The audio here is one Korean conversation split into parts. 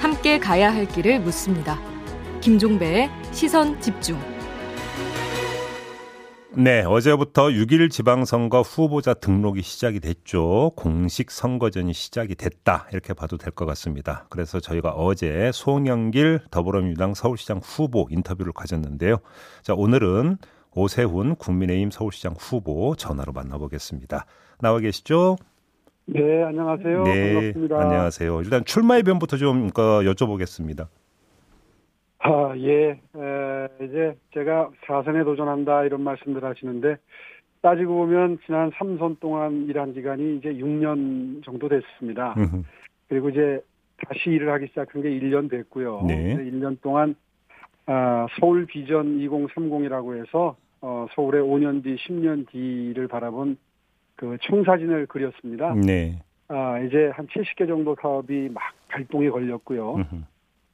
함께 가야 할 길을 묻습니다. 김종배의 시선 집중. 네, 어제부터 6일 지방선거 후보자 등록이 시작이 됐죠. 공식 선거전이 시작이 됐다. 이렇게 봐도 될 것 같습니다. 그래서 저희가 어제 송영길 더불어민주당 서울시장 후보 인터뷰를 가졌는데요. 자, 오늘은 오세훈 국민의힘 서울시장 후보 전화로 만나보겠습니다. 나와 계시죠? 네, 안녕하세요. 네, 반갑습니다. 안녕하세요. 일단 출마의 변부터 좀그 여쭤보겠습니다. 아, 예. 에, 이제 제가 4선에 도전한다 이런 말씀들 하시는데 따지고 보면 지난 3선 동안 일한 기간이 이제 6년 정도 됐습니다. 그리고 이제 다시 일을 하기 시작한 게 1년 됐고요. 네. 1년 동안 아, 서울 비전 2030이라고 해서 어, 서울의 5년 뒤, 10년 뒤를 바라본 그 청사진을 그렸습니다. 네. 아, 이제 한 70개 정도 사업이 막 발동이 걸렸고요.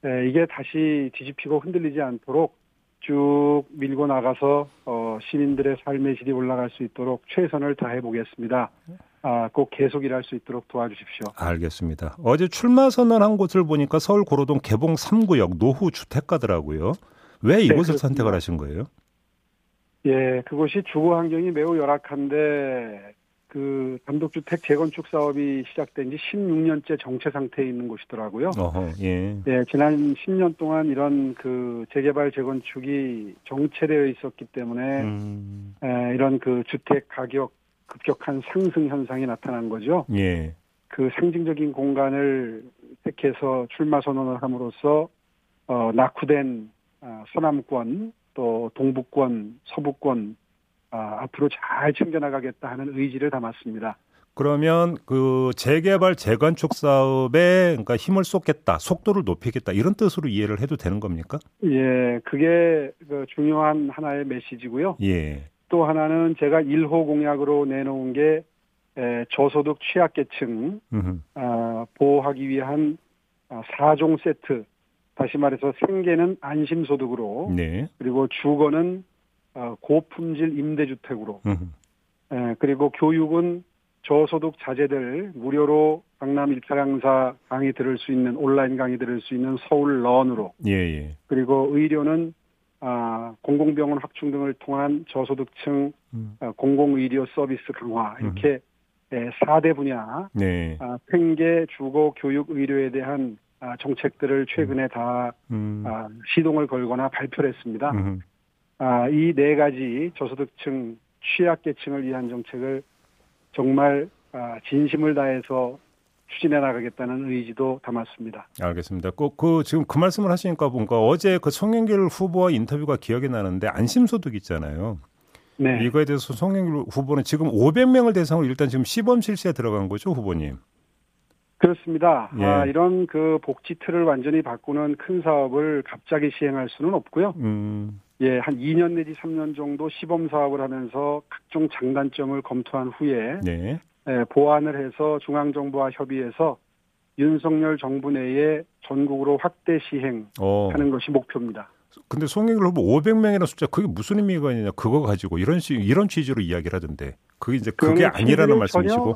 예, 이게 다시 뒤집히고 흔들리지 않도록 쭉 밀고 나가서 어, 시민들의 삶의 질이 올라갈 수 있도록 최선을 다해 보겠습니다. 아, 꼭 계속 일할 수 있도록 도와주십시오. 알겠습니다. 어제 출마 선언한 곳을 보니까 서울 고로동 개봉 3구역 노후 주택가더라고요. 왜 이곳을 네. 선택을 하신 거예요? 예, 그곳이 주거 환경이 매우 열악한데 그 단독주택 재건축 사업이 시작된 지 16년째 정체 상태에 있는 곳이더라고요. 어허, 예. 예, 지난 10년 동안 이런 그 재개발 재건축이 정체되어 있었기 때문에 음, 에, 이런 그 주택 가격 급격한 상승 현상이 나타난 거죠. 예. 그 상징적인 공간을 택해서 출마 선언을 함으로써 어, 낙후된 아, 서남권 또 동북권, 서북권 아, 앞으로 잘 챙겨나가겠다 하는 의지를 담았습니다. 그러면 그 재개발 재건축 사업에 그러니까 힘을 쏟겠다, 속도를 높이겠다 이런 뜻으로 이해를 해도 되는 겁니까? 예, 그게 그 중요한 하나의 메시지고요. 예. 또 하나는 제가 1호 공약으로 내놓은 게 에, 저소득 취약계층 음흠. 아, 보호하기 위한 아, 4종 세트, 다시 말해서 생계는 안심소득으로, 네. 그리고 주거는 어, 고품질 임대주택으로. 에, 그리고 교육은 저소득 자제들 무료로 강남 1차 강사 강의 들을 수 있는 온라인 강의 들을 수 있는 서울 런으로, 예, 예. 그리고 의료는 아, 공공병원 확충 등을 통한 저소득층 음. 어, 공공의료 서비스 강화 이렇게 에, 4대 분야 네. 아, 생계, 주거, 교육, 의료에 대한 아, 정책들을 최근에 다 음. 아, 시동을 걸거나 발표를 했습니다. 음흠. 아, 이 네 가지 저소득층, 취약계층을 위한 정책을 정말 아, 진심을 다해서 추진해 나가겠다는 의지도 담았습니다. 알겠습니다. 꼭 그 지금 그 말씀을 하시니까 보니까 어제 그 송영길 후보와 인터뷰가 기억이 나는데 안심소득 있잖아요. 네. 이거에 대해서 송영길 후보는 지금 500명을 대상으로 일단 지금 시범 실시에 들어간 거죠, 후보님. 그렇습니다. 예. 아, 이런 그 복지 틀을 완전히 바꾸는 큰 사업을 갑자기 시행할 수는 없고요. 음, 예, 한 2년 내지 3년 정도 시범 사업을 하면서 각종 장단점을 검토한 후에 네. 예, 보완을 해서 중앙정부와 협의해서 윤석열 정부 내에 전국으로 확대 시행하는 어. 것이 목표입니다. 근데 송영길 후보 500명이라는 숫자 그게 무슨 의미가 있느냐 그거 가지고 이런 시, 이런 취지로 이야기를 하던데 그게 이제 그게 아니라는 말씀이시고.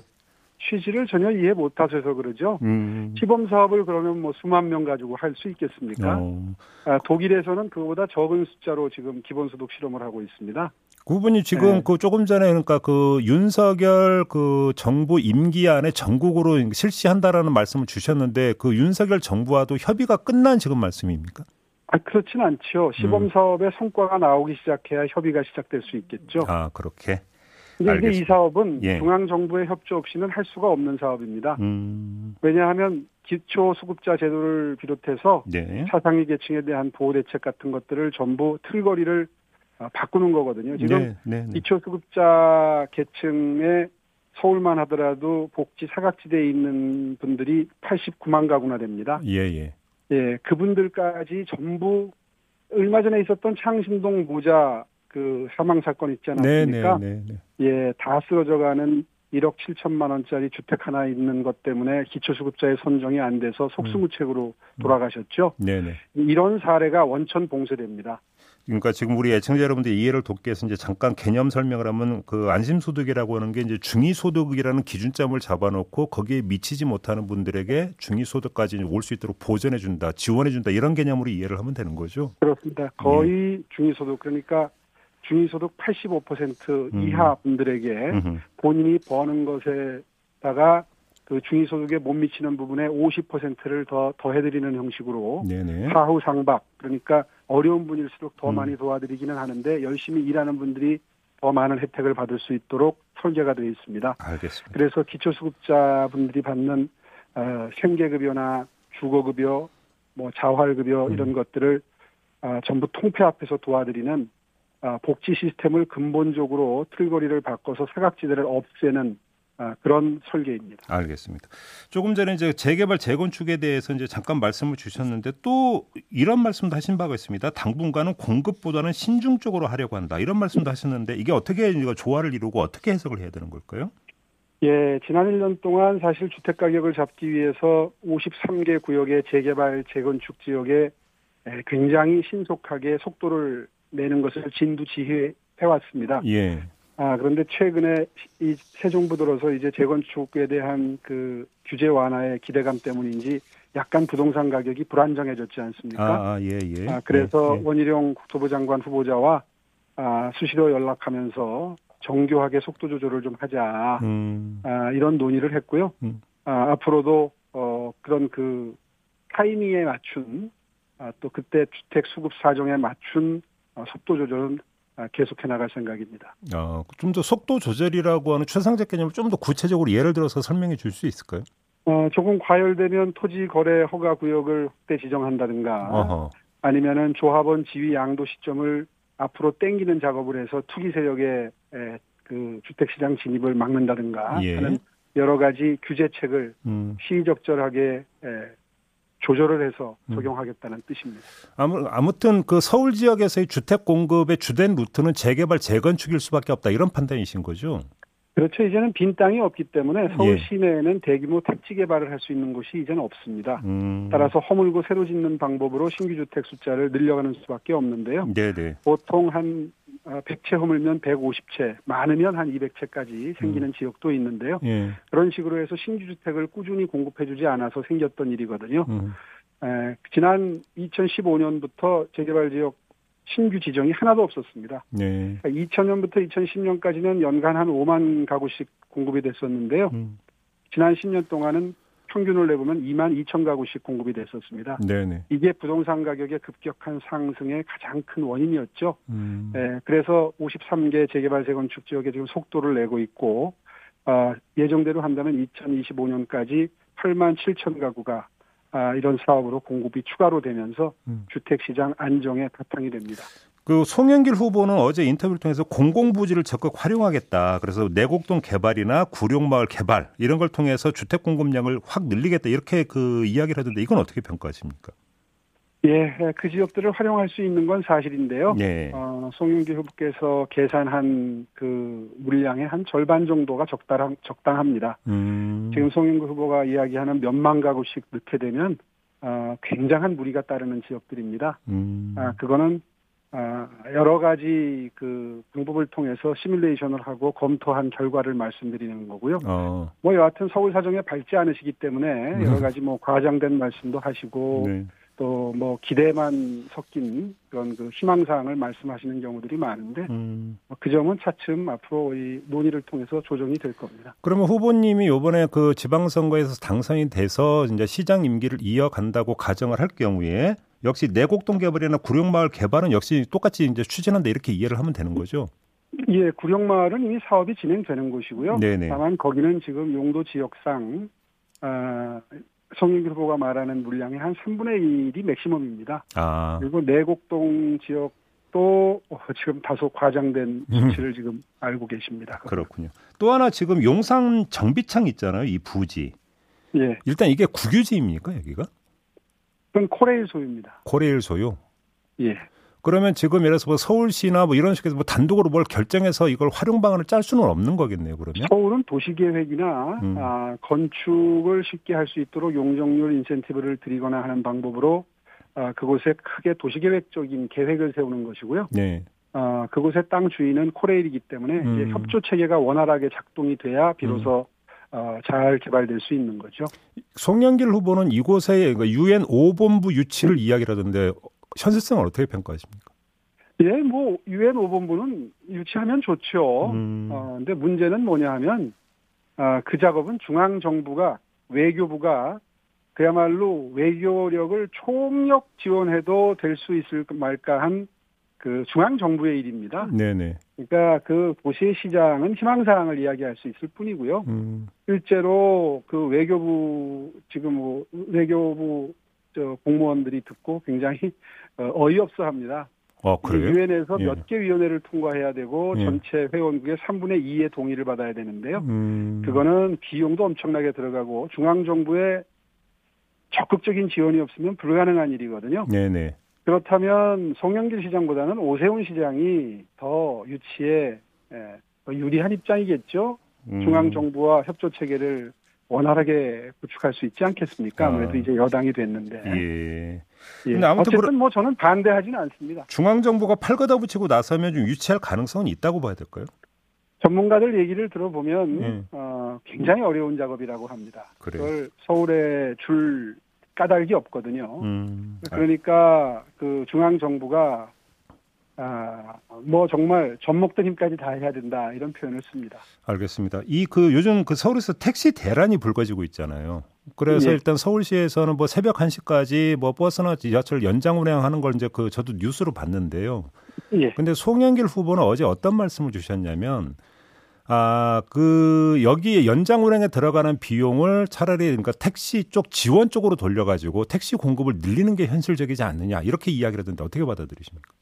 취지를 전혀 이해 못하셔서 그러죠. 음. 시범 사업을 그러면 뭐 수만 명 가지고 할 수 있겠습니까? 어. 아, 독일에서는 그보다 적은 숫자로 지금 기본소득 실험을 하고 있습니다. 그 부분이 지금 네. 그 조금 전에 그러니까 그 윤석열 그 정부 임기 안에 전국으로 실시한다라는 말씀을 주셨는데 그 윤석열 정부와도 협의가 끝난 지금 말씀입니까? 아, 그렇진 않죠. 시범 음. 사업의 성과가 나오기 시작해야 협의가 시작될 수 있겠죠. 아 그렇게. 근데 이제 이. 사업은 예. 중앙정부의 협조 없이는 할 수가 없는 사업입니다. 음. 왜냐하면 기초수급자 제도를 비롯해서 네. 차상위 계층에 대한 보호 대책 같은 것들을 전부 틀거리를 아, 바꾸는 거거든요. 지금 네, 네, 네. 기초수급자 계층에 서울만 하더라도 복지 사각지대에 있는 분들이 89만 가구나 됩니다. 예, 예. 예, 그분들까지 전부 얼마 전에 있었던 창신동 모자 그 사망 사건 있지 네, 네, 않았습니까? 네, 네. 예, 다 쓰러져가는 1억 7천만 원짜리 주택 하나 있는 것 때문에 기초수급자의 선정이 안 돼서 속수무책으로 돌아가셨죠. 네, 네. 이런 사례가 원천 봉쇄됩니다. 그러니까 지금 우리 애청자 여러분들 이해를 돕기 위해서 이제 잠깐 개념 설명을 하면 그 안심소득이라고 하는 게 이제 중위소득이라는 기준점을 잡아놓고 거기에 미치지 못하는 분들에게 중위소득까지 올 수 있도록 보전해 준다, 지원해 준다 이런 개념으로 이해를 하면 되는 거죠. 그렇습니다. 거의 예. 중위소득 그러니까 중위소득 85% 음. 이하 분들에게 음흠. 본인이 버는 것에다가 그 중위소득에 못 미치는 부분에 50%를 더 더해드리는 형식으로 네네. 사후 상박 그러니까 어려운 분일수록 더 음. 많이 도와드리기는 하는데 열심히 일하는 분들이 더 많은 혜택을 받을 수 있도록 설계가 되어 있습니다. 알겠습니다. 그래서 기초수급자분들이 받는 어, 생계급여나 주거급여, 뭐 자활급여 음. 이런 것들을 어, 전부 통폐합해서 도와드리는 어, 복지 시스템을 근본적으로 틀거리를 바꿔서 사각지대를 없애는 아, 그런 설계입니다. 알겠습니다. 조금 전에 이제 재개발 재건축에 대해서 이제 잠깐 말씀을 주셨는데 또 이런 말씀도 하신 바가 있습니다. 당분간은 공급보다는 신중 적으로 하려고 한다. 이런 말씀도 하셨는데 이게 어떻게 이거 조화를 이루고 어떻게 해석을 해야 되는 걸까요? 예, 지난 1년 동안 사실 주택 가격을 잡기 위해서 53개 구역의 재개발 재건축 지역에 굉장히 신속하게 속도를 내는 것을 진두지휘해 왔습니다. 예. 아, 그런데 최근에 이 새 정부 들어서 이제 재건축에 대한 그 규제 완화의 기대감 때문인지 약간 부동산 가격이 불안정해졌지 않습니까? 아, 아 예, 예. 아, 그래서 예, 예. 원희룡 국토부 장관 후보자와 아, 수시로 연락하면서 정교하게 속도 조절을 좀 하자. 음. 아, 이런 논의를 했고요. 음. 아, 앞으로도 어, 그런 그 타이밍에 맞춘 아, 또 그때 주택 수급 사정에 맞춘 어, 속도 조절은 아, 계속해 나갈 생각입니다. 어, 좀더 속도 조절이라고 하는 최상적 개념을 좀 더 구체적으로 예를 들어서 설명해 줄 수 있을까요? 어, 조금 과열되면 토지 거래 허가 구역을 확대 지정한다든가 어허. 아니면은 조합원 지위 양도 시점을 앞으로 땡기는 작업을 해서 투기 세력의 에, 그 주택 시장 진입을 막는다든가 예. 하는 여러 가지 규제책을 음. 시적절하게 에, 조절을 해서 음. 적용하겠다는 음. 뜻입니다. 아무튼 그 서울 지역에서의 주택 공급의 주된 루트는 재개발 재건축일 수밖에 없다 이런 판단이신 거죠? 그렇죠. 이제는 빈 땅이 없기 때문에 서울 예. 시내에는 대규모 택지 개발을 할 수 있는 곳이 이제는 없습니다. 음. 따라서 허물고 새로 짓는 방법으로 신규 주택 숫자를 늘려가는 수밖에 없는데요. 네네. 보통 한 100채 어, 허물면 150채, 많으면 한 200채까지 생기는 음. 지역도 있는데요. 예. 그런 식으로 해서 신규 주택을 꾸준히 공급해주지 않아서 생겼던 일이거든요. 음. 에, 지난 2015년부터 재개발 지역 신규 지정이 하나도 없었습니다. 네. 그러니까 2000년부터 2010년까지는 연간 한 5만 가구씩 공급이 됐었는데요. 음. 지난 10년 동안은 평균을 내보면 2만 2천 가구씩 공급이 됐었습니다. 네네. 이게 부동산 가격의 급격한 상승의 가장 큰 원인이었죠. 음. 네, 그래서 53개 재개발 재건축 지역에 지금 속도를 내고 있고 어, 예정대로 한다면 2025년까지 8만 7천 가구가 아, 이런 사업으로 공급이 추가로 되면서 음. 주택 시장 안정에 바탕이 됩니다. 그 송영길 후보는 어제 인터뷰를 통해서 공공부지를 적극 활용하겠다. 그래서 내곡동 개발이나 구룡마을 개발 이런 걸 통해서 주택 공급량을 확 늘리겠다 이렇게 그 이야기를 하던데 이건 어떻게 평가하십니까? 예, 그 지역들을 활용할 수 있는 건 사실인데요. 예. 어, 송영길 후보께서 계산한 그 물량의 한 절반 정도가 적당, 적당합니다. 음. 지금 송영길 후보가 이야기하는 몇만 가구씩 넣게 되면 어, 굉장한 무리가 따르는 지역들입니다. 음. 아, 그거는 아, 여러 가지 그 방법을 통해서 시뮬레이션을 하고 검토한 결과를 말씀드리는 거고요. 어. 뭐 여하튼 서울 사정에 밝지 않으시기 때문에 음. 여러 가지 뭐 과장된 말씀도 하시고 네. 또뭐 기대만 섞인 그런 그 희망사항을 말씀하시는 경우들이 많은데 음. 뭐그 점은 차츰 앞으로 이 논의를 통해서 조정이 될 겁니다. 그러면 후보님이 이번에 그 지방선거에서 당선이 돼서 이제 시장 임기를 이어간다고 가정을 할 경우에 역시 내곡동 개발이나 구룡마을 개발은 역시 똑같이 이제 추진한다 이렇게 이해를 하면 되는 거죠. 예, 구룡마을은 이미 사업이 진행되는 곳이고요. 네네. 다만 거기는 지금 용도 지역상 아, 성인규 후보가 말하는 물량의 한 3분의 1이 맥시멈입니다. 아. 그리고 내곡동 지역도 어, 지금 다소 과장된 음. 수치를 음. 지금 알고 계십니다. 그렇군요. 또 하나 지금 용산 정비창 있잖아요. 이 부지. 예. 일단 이게 국유지입니까 여기가? 그건 코레일 소유입니다. 코레일 소유? 예. 그러면 지금 예를 들어서 뭐 서울시나 뭐 이런 식에서 뭐 단독으로 뭘 결정해서 이걸 활용 방안을 짤 수는 없는 거겠네요, 그러면? 서울은 도시계획이나 음. 아, 건축을 쉽게 할 수 있도록 용적률 인센티브를 드리거나 하는 방법으로 아, 그곳에 크게 도시계획적인 계획을 세우는 것이고요. 네. 어, 그곳의 땅 주인은 코레일이기 때문에 음. 협조 체계가 원활하게 작동이 돼야 비로소 어, 잘 개발될 수 있는 거죠. 송영길 후보는 이곳에 유엔 5본부 유치를 이야기하던데 현실성을 어떻게 평가하십니까? 예, 뭐 유엔 5본부는 유치하면 좋죠. 음. 어, 근데 문제는 뭐냐 하면 아, 그 작업은 중앙 정부가 외교부가 그야말로 외교력을 총력 지원해도 될 수 있을 말까 한 그 중앙 정부의 일입니다. 네네. 그러니까 그 도시의 시장은 희망 사항을 이야기할 수 있을 뿐이고요. 음. 실제로 그 외교부 지금 뭐 외교부 저 공무원들이 듣고 굉장히 어, 어이없어합니다. 어 그래요? 유엔에서 예. 몇개 위원회를 통과해야 되고 예. 전체 회원국의 3분의 2의 동의를 받아야 되는데요. 음. 그거는 비용도 엄청나게 들어가고 중앙 정부의 적극적인 지원이 없으면 불가능한 일이거든요. 네네. 그렇다면 송영길 시장보다는 오세훈 시장이 더 유치에 예, 더 유리한 입장이겠죠. 음. 중앙 정부와 협조 체계를 원활하게 구축할 수 있지 않겠습니까? 아무래도 아. 이제 여당이 됐는데. 예. 예. 근데 아무튼 어쨌든 뭐 저는 반대하지는 않습니다. 중앙 정부가 팔거다 붙이고 나서면 좀 유치할 가능성은 있다고 봐야 될까요? 전문가들 얘기를 들어보면 예. 어, 굉장히 어려운 작업이라고 합니다. 그래요? 그걸 서울에 줄 까닭이 없거든요. 음. 그러니까 그 중앙 정부가 아 뭐 정말 젖먹던 힘까지 다 해야 된다 이런 표현을 씁니다. 알겠습니다. 이 그 요즘 그 서울에서 택시 대란이 불거지고 있잖아요. 그래서 예. 일단 서울시에서는 뭐 새벽 1시까지 뭐 버스나 지하철 연장 운행하는 걸 이제 그 저도 뉴스로 봤는데요. 예. 근데 송영길 후보는 어제 어떤 말씀을 주셨냐면 아, 그 여기에 연장 운행에 들어가는 비용을 차라리 그러니까 택시 쪽 지원 쪽으로 돌려 가지고 택시 공급을 늘리는 게 현실적이지 않느냐. 이렇게 이야기를 하던데 어떻게 받아들이십니까?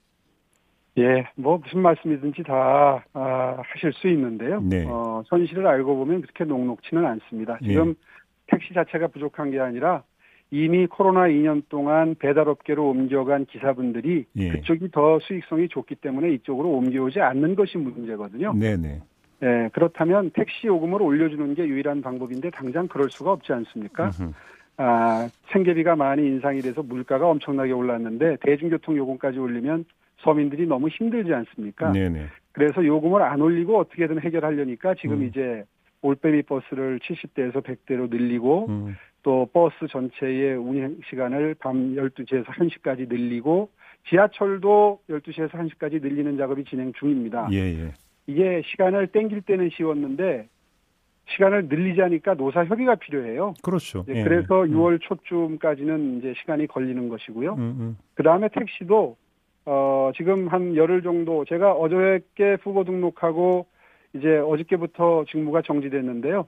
예, 뭐 무슨 말씀이든지 다 아, 하실 수 있는데요. 네. 어, 현실을 알고 보면 그렇게 녹록치는 않습니다. 지금 택시 자체가 부족한 게 아니라 이미 코로나 2년 동안 배달업계로 옮겨간 기사분들이 예. 그쪽이 더 수익성이 좋기 때문에 이쪽으로 옮겨오지 않는 것이 문제거든요. 네, 네. 예, 그렇다면 택시 요금을 올려주는 게 유일한 방법인데 당장 그럴 수가 없지 않습니까? 아, 생계비가 많이 인상이 돼서 물가가 엄청나게 올랐는데 대중교통 요금까지 올리면 서민들이 너무 힘들지 않습니까? 네, 네. 그래서 요금을 안 올리고 어떻게든 해결하려니까 지금 음. 이제 올빼미 버스를 70대에서 100대로 늘리고 음. 또 버스 전체의 운행 시간을 밤 12시에서 1시까지 늘리고 지하철도 12시에서 1시까지 늘리는 작업이 진행 중입니다. 예, 예. 이게 시간을 땡길 때는 쉬웠는데 시간을 늘리자니까 노사 협의가 필요해요. 그렇죠. 예, 그래서 예. 6월 초쯤까지는 이제 시간이 걸리는 것이고요. 음, 음. 그 다음에 택시도 어 지금 한 열흘 정도 제가 어저께 후보 등록하고 이제 어저께부터 직무가 정지됐는데요.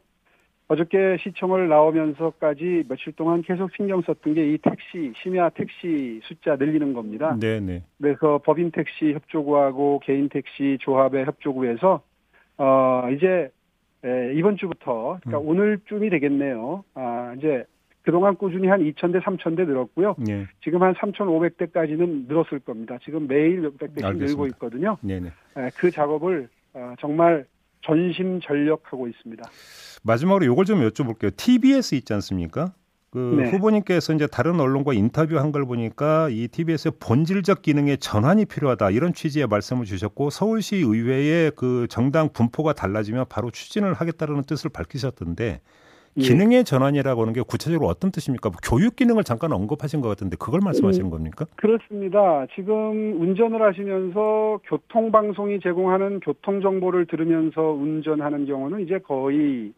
어저께 시청을 나오면서까지 며칠 동안 계속 신경 썼던 게 이 택시 심야 택시 숫자 늘리는 겁니다. 네, 네. 그래서 법인 택시 협조구하고 개인 택시 조합의 협조구에서 어 이제 에, 이번 주부터 그러니까 음. 오늘쯤이 되겠네요. 아 이제 그동안 꾸준히 한 2,000대, 3,000대 늘었고요. 예. 지금 한 3,500대까지는 늘었을 겁니다. 지금 매일 몇백 대씩. 늘고 있거든요. 네, 네. 에, 그 작업을 어, 정말 전심 전력하고 있습니다. 마지막으로 이걸 좀 여쭤볼게요. TBS 있지 않습니까? 그 네. 후보님께서 이제 다른 언론과 인터뷰한 걸 보니까 이 TBS의 본질적 기능의 전환이 필요하다 이런 취지의 말씀을 주셨고 서울시 의회의 그 정당 분포가 달라지면 바로 추진을 하겠다는 뜻을 밝히셨던데 예. 기능의 전환이라고 하는 게 구체적으로 어떤 뜻입니까? 뭐 교육 기능을 잠깐 언급하신 것 같은데 그걸 말씀하시는 음. 겁니까? 그렇습니다. 지금 운전을 하시면서 교통방송이 제공하는 교통정보를 들으면서 운전하는 경우는 이제 거의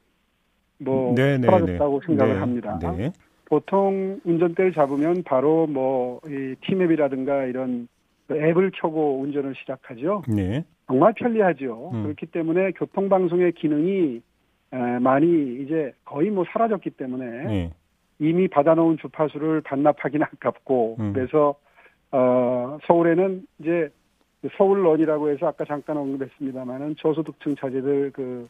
뭐 네, 네, 사라졌다고 네. 생각을 네, 합니다. 네. 보통 운전대를 잡으면 바로 뭐 이 티맵이라든가 이런 그 앱을 켜고 운전을 시작하죠. 네. 정말 편리하죠. 음. 그렇기 때문에 교통방송의 기능이 에, 많이 이제 거의 뭐 사라졌기 때문에 네. 이미 받아놓은 주파수를 반납하기는 아깝고 음. 그래서 어 서울에는 이제 그 서울런이라고 해서 아까 잠깐 언급했습니다마는 저소득층 자제들 그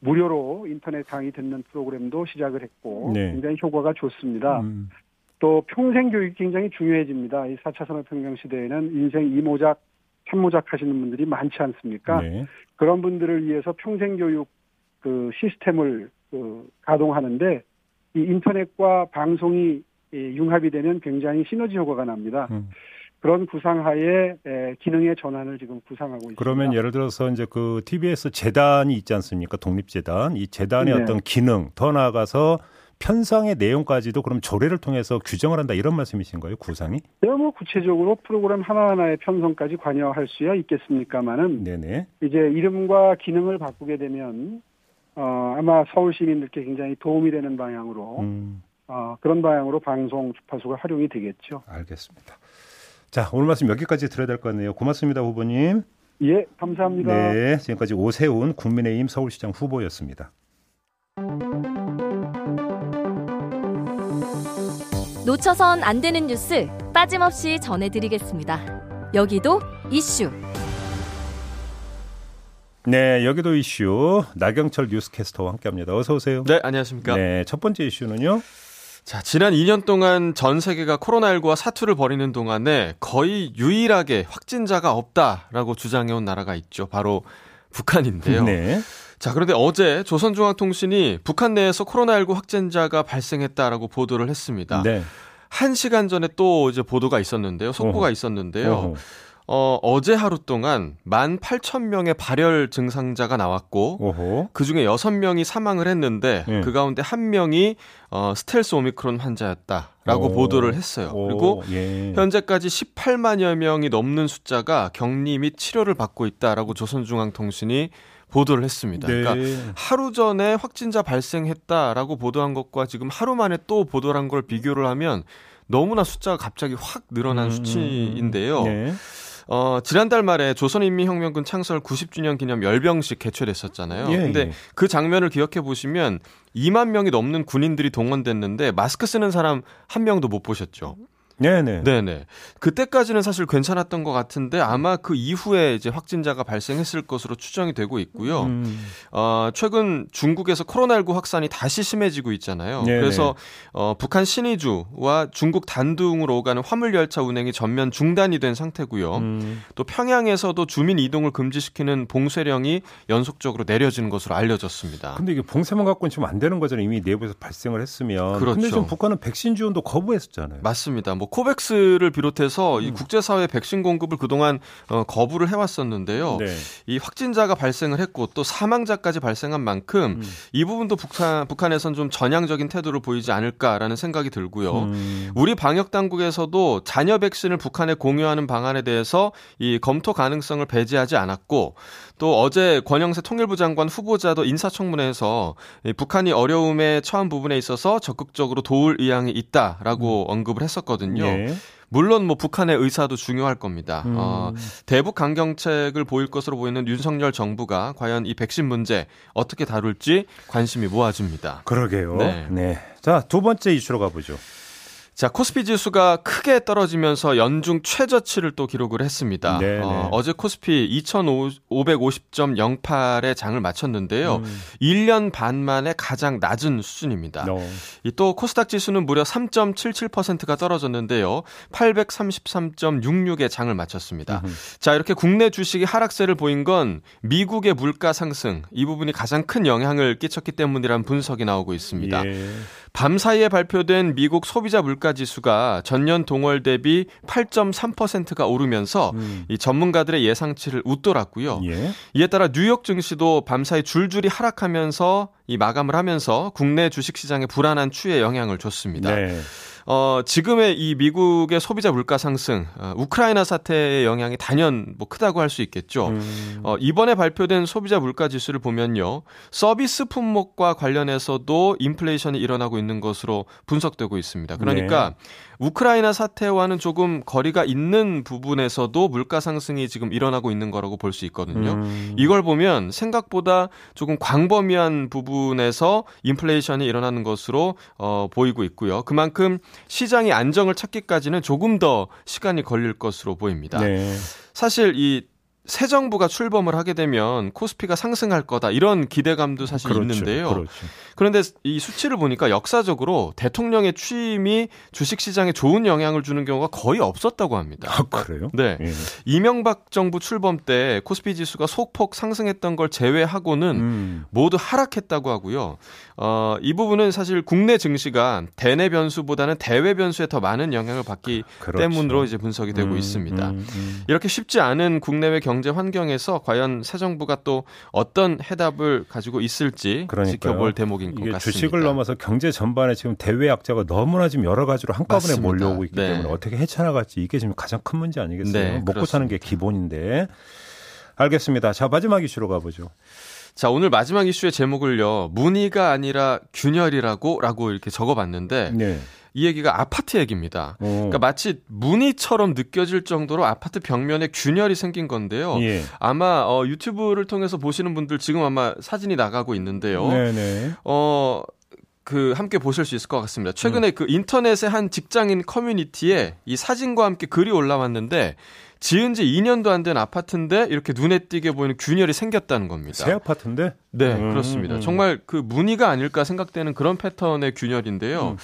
무료로 인터넷 강의 듣는 프로그램도 시작을 했고 네. 굉장히 효과가 좋습니다. 음. 또 평생 교육이 굉장히 중요해집니다. 이 4차 산업혁명 시대에는 인생 2모작, 3모작 하시는 분들이 많지 않습니까? 네. 그런 분들을 위해서 평생 교육 그 시스템을 그 가동하는데 이 인터넷과 방송이 융합이 되면 굉장히 시너지 효과가 납니다. 음. 그런 구상하에 기능의 전환을 지금 구상하고 있습니다. 그러면 예를 들어서 이제 그 TBS 재단이 있지 않습니까? 독립재단. 이 재단의 네. 어떤 기능 더 나아가서 편성의 내용까지도 그럼 조례를 통해서 규정을 한다 이런 말씀이신 거예요, 구상이? 네, 뭐 구체적으로 프로그램 하나하나의 편성까지 관여할 수야 있겠습니까마는 네네. 이제 이름과 기능을 바꾸게 되면 어, 아마 서울 시민들께 굉장히 도움이 되는 방향으로 음. 어, 그런 방향으로 방송 주파수가 활용이 되겠죠. 알겠습니다. 자, 오늘 말씀 여기까지 들어야 될 것 같네요. 고맙습니다, 후보님. 예, 감사합니다. 네, 지금까지 오세훈 국민의힘 서울시장 후보였습니다. 놓쳐선 안 되는 뉴스 빠짐없이 전해드리겠습니다. 여기도 이슈. 네, 여기도 이슈 나경철 뉴스캐스터와 함께합니다. 어서 오세요. 네, 안녕하십니까. 네, 첫 번째 이슈는요. 자, 지난 2년 동안 전 세계가 코로나19와 사투를 벌이는 동안에 거의 유일하게 확진자가 없다라고 주장해온 나라가 있죠. 바로 북한인데요. 네. 자, 그런데 어제 조선중앙통신이 북한 내에서 코로나19 확진자가 발생했다라고 보도를 했습니다. 네. 한 시간 전에 또 이제 보도가 있었는데요. 속보가. 있었는데요. 어허. 어, 어제 하루 동안 18,000명의 발열 증상자가 나왔고 그 중에 6명이 사망을 했는데 예. 그 가운데 한 명이 어, 스텔스 오미크론 환자였다라고 오. 보도를 했어요. 오. 그리고 예. 현재까지 18만여 명이 넘는 숫자가 격리 및 치료를 받고 있다라고 조선중앙통신이 보도를 했습니다. 네. 그러니까 하루 전에 확진자 발생했다라고 보도한 것과 지금 하루 만에 또 보도를 한 걸 비교를 하면 너무나 숫자가 갑자기 확 늘어난 음, 음, 음. 수치인데요. 네. 어, 지난달 말에 조선인민혁명군 창설 90주년 기념 열병식 개최됐었잖아요. 예, 근데 예. 그 장면을 기억해 보시면 2만 명이 넘는 군인들이 동원됐는데 마스크 쓰는 사람 한 명도 못 보셨죠. 네네. 네네. 그때까지는 사실 괜찮았던 것 같은데 아마 그 이후에 이제 확진자가 발생했을 것으로 추정이 되고 있고요. 음. 어, 최근 중국에서 코로나19 확산이 다시 심해지고 있잖아요. 네네. 그래서 어, 북한 신의주와 중국 단둥으로 오가는 화물 열차 운행이 전면 중단이 된 상태고요. 음. 또 평양에서도 주민 이동을 금지시키는 봉쇄령이 연속적으로 내려지는 것으로 알려졌습니다. 근데 이게 봉쇄만 갖고는 지금 안 되는 거잖아요. 이미 내부에서 발생을 했으면. 그렇죠. 근데 지금 북한은 백신 지원도 거부했었잖아요. 맞습니다. 뭐 코백스를 비롯해서 이 음. 국제사회 백신 공급을 그동안 어, 거부를 해왔었는데요. 네. 이 확진자가 발생을 했고 또 사망자까지 발생한 만큼 음. 이 부분도 북한 북한에선 좀 전향적인 태도를 보이지 않을까라는 생각이 들고요. 음. 우리 방역 당국에서도 자녀 백신을 북한에 공유하는 방안에 대해서 이 검토 가능성을 배제하지 않았고 또 어제 권영세 통일부 장관 후보자도 인사청문회에서 북한이 어려움에 처한 부분에 있어서 적극적으로 도울 의향이 있다라고 음. 언급을 했었거든요. 예. 물론 뭐 북한의 의사도 중요할 겁니다. 음. 어, 대북 강경책을 보일 것으로 보이는 윤석열 정부가 과연 이 백신 문제 어떻게 다룰지 관심이 모아집니다. 그러게요. 네. 네. 자, 두 번째 이슈로 가보죠. 자, 코스피 지수가 크게 떨어지면서 연중 최저치를 또 기록을 했습니다. 네, 어, 네. 제 코스피 2,550.08에 장을 마쳤는데요. 음. 1년 반 만에 가장 낮은 수준입니다. 어. 이또 코스닥 지수는 무려 3.77%가 떨어졌는데요. 833.66에 장을 마쳤습니다. 음흠. 자, 이렇게 국내 주식이 하락세를 보인 건 미국의 물가 상승 이 부분이 가장 큰 영향을 끼쳤기 때문이라는 분석이 나오고 있습니다. 예. 밤 사이에 발표된 미국 소비자 물가 지수가 전년 동월 대비 8.3%가 오르면서 음. 이 전문가들의 예상치를 웃돌았고요. 예. 이에 따라 뉴욕 증시도 밤 사이 줄줄이 하락하면서 이 마감을 하면서 국내 주식 시장에 불안한 추에 영향을 줬습니다. 네. 어, 지금의 이 미국의 소비자 물가 상승, 어, 우크라이나 사태의 영향이 단연 뭐 크다고 할 수 있겠죠. 음. 어, 이번에 발표된 소비자 물가 지수를 보면요. 서비스 품목과 관련해서도 인플레이션이 일어나고 있는 것으로 분석되고 있습니다. 그러니까 네. 우크라이나 사태와는 조금 거리가 있는 부분에서도 물가 상승이 지금 일어나고 있는 거라고 볼 수 있거든요. 음. 이걸 보면 생각보다 조금 광범위한 부분에서 인플레이션이 일어나는 것으로 어, 보이고 있고요. 그만큼 시장이 안정을 찾기까지는 조금 더 시간이 걸릴 것으로 보입니다. 네. 사실 이 새 정부가 출범을 하게 되면 코스피가 상승할 거다 이런 기대감도 사실 그렇죠, 있는데요. 그렇죠. 그런데 이 수치를 보니까 역사적으로 대통령의 취임이 주식 시장에 좋은 영향을 주는 경우가 거의 없었다고 합니다. 아, 그래요? 네. 예. 이명박 정부 출범 때 코스피 지수가 소폭 상승했던 걸 제외하고는 음. 모두 하락했다고 하고요. 어, 이 부분은 사실 국내 증시가 대내 변수보다는 대외 변수에 더 많은 영향을 받기 그렇죠. 때문으로 이제 분석이 되고 음, 있습니다. 음, 음. 이렇게 쉽지 않은 국내외 경제 환경에서 과연 새 정부가 또 어떤 해답을 가지고 있을지 그러니까요. 지켜볼 대목인 것 같습니다. 주식을 넘어서 경제 전반에 지금 대외 악재가 너무나 지금 여러 가지로 한꺼번에 맞습니다. 몰려오고 있기 네. 때문에 어떻게 헤쳐나갈지 이게 지금 가장 큰 문제 아니겠어요? 네, 먹고 그렇습니다. 사는 게 기본인데. 알겠습니다. 자, 마지막 이슈로 가보죠. 자, 오늘 마지막 이슈의 제목을요. 문의가 아니라 균열이라고 라고 이렇게 적어 봤는데 네. 이 얘기가 아파트 얘기입니다. 오. 그러니까 마치 무늬처럼 느껴질 정도로 아파트 벽면에 균열이 생긴 건데요. 예. 아마 어, 유튜브를 통해서 보시는 분들 지금 아마 사진이 나가고 있는데요. 네네. 어, 그 함께 보실 수 있을 것 같습니다. 최근에 음. 그 인터넷의 한 직장인 커뮤니티에 이 사진과 함께 글이 올라왔는데 지은 지 2년도 안 된 아파트인데 이렇게 눈에 띄게 보이는 균열이 생겼다는 겁니다. 새 아파트인데? 네, 음, 그렇습니다. 음. 정말 그 무늬가 아닐까 생각되는 그런 패턴의 균열인데요. 음.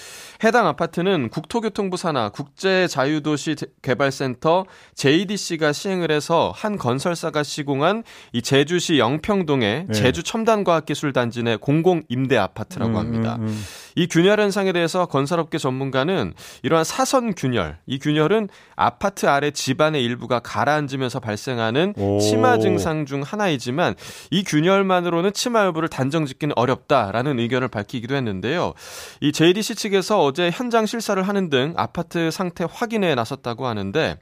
해당 아파트는 국토교통부 산하 국제자유도시 개발센터 JDC가 시행을 해서 한 건설사가 시공한 이 제주시 영평동의 네. 제주 첨단과학기술단지 내 공공 임대 아파트라고 음, 합니다. 음, 음. 이 균열 현상에 대해서 건설업계 전문가는 이러한 사선 균열, 이 균열은 아파트 아래 집안의 일부가 가라앉으면서 발생하는 오. 치마 증상 중 하나이지만 이 균열만으로는 치마 여부를 단정 짓기는 어렵다라는 의견을 밝히기도 했는데요. 이 JDC 측에서 어제 현장 실사를 하는 등 아파트 상태 확인에 나섰다고 하는데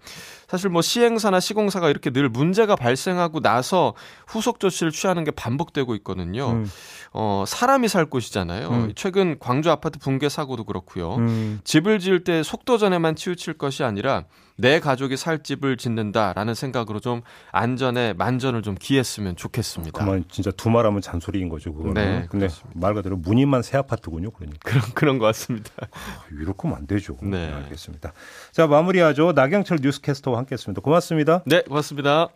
사실 뭐 시행사나 시공사가 이렇게 늘 문제가 발생하고 나서 후속 조치를 취하는 게 반복되고 있거든요. 음. 어, 사람이 살 곳이잖아요. 음. 최근 광주 아파트 붕괴 사고도 그렇고요. 음. 집을 지을 때 속도 전에만 치우칠 것이 아니라 내 가족이 살 집을 짓는다라는 생각으로 좀 안전에 만전을 좀 기했으면 좋겠습니다. 그만 진짜 두 말하면 잔소리인 거죠, 그거는. 네, 근데 그렇습니다. 말 그대로 무늬만 새 아파트군요, 그러니까. 그런 그런 것 같습니다. 아, 이렇게 하면 안 되죠. 네. 네, 알겠습니다. 자, 마무리하죠. 나경철 뉴스캐스터와 함께했습니다. 고맙습니다. 네, 고맙습니다.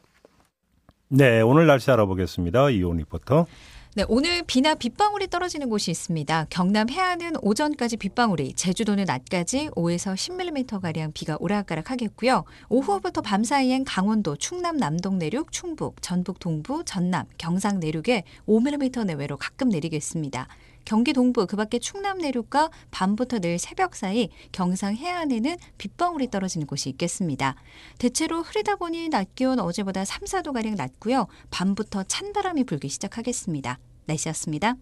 네, 오늘 날씨 알아보겠습니다. 이온 리포터. 네, 오늘 비나 빗방울이 떨어지는 곳이 있습니다. 경남 해안은 오전까지 빗방울이, 제주도는 낮까지 5에서 10mm 가량 비가 오락가락 하겠고요. 오후부터 밤 사이엔 강원도, 충남 남동 내륙, 충북, 전북 동부, 전남, 경상 내륙에 5mm 내외로 가끔 내리겠습니다. 경기 동부 그밖에 충남 내륙과 밤부터 내일 새벽 사이 경상 해안에는 빗방울이 떨어지는 곳이 있겠습니다. 대체로 흐리다 보니 낮 기온 어제보다 3, 4도 가량 낮고요. 밤부터 찬 바람이 불기 시작하겠습니다. 날씨였습니다.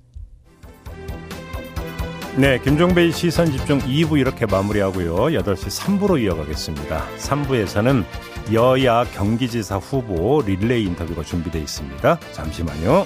네, 김종배의 시선 집중 2부 이렇게 마무리하고요. 8시 3부로 이어가겠습니다. 3부에서는 여야 경기지사 후보 릴레이 인터뷰가 준비되어 있습니다. 잠시만요.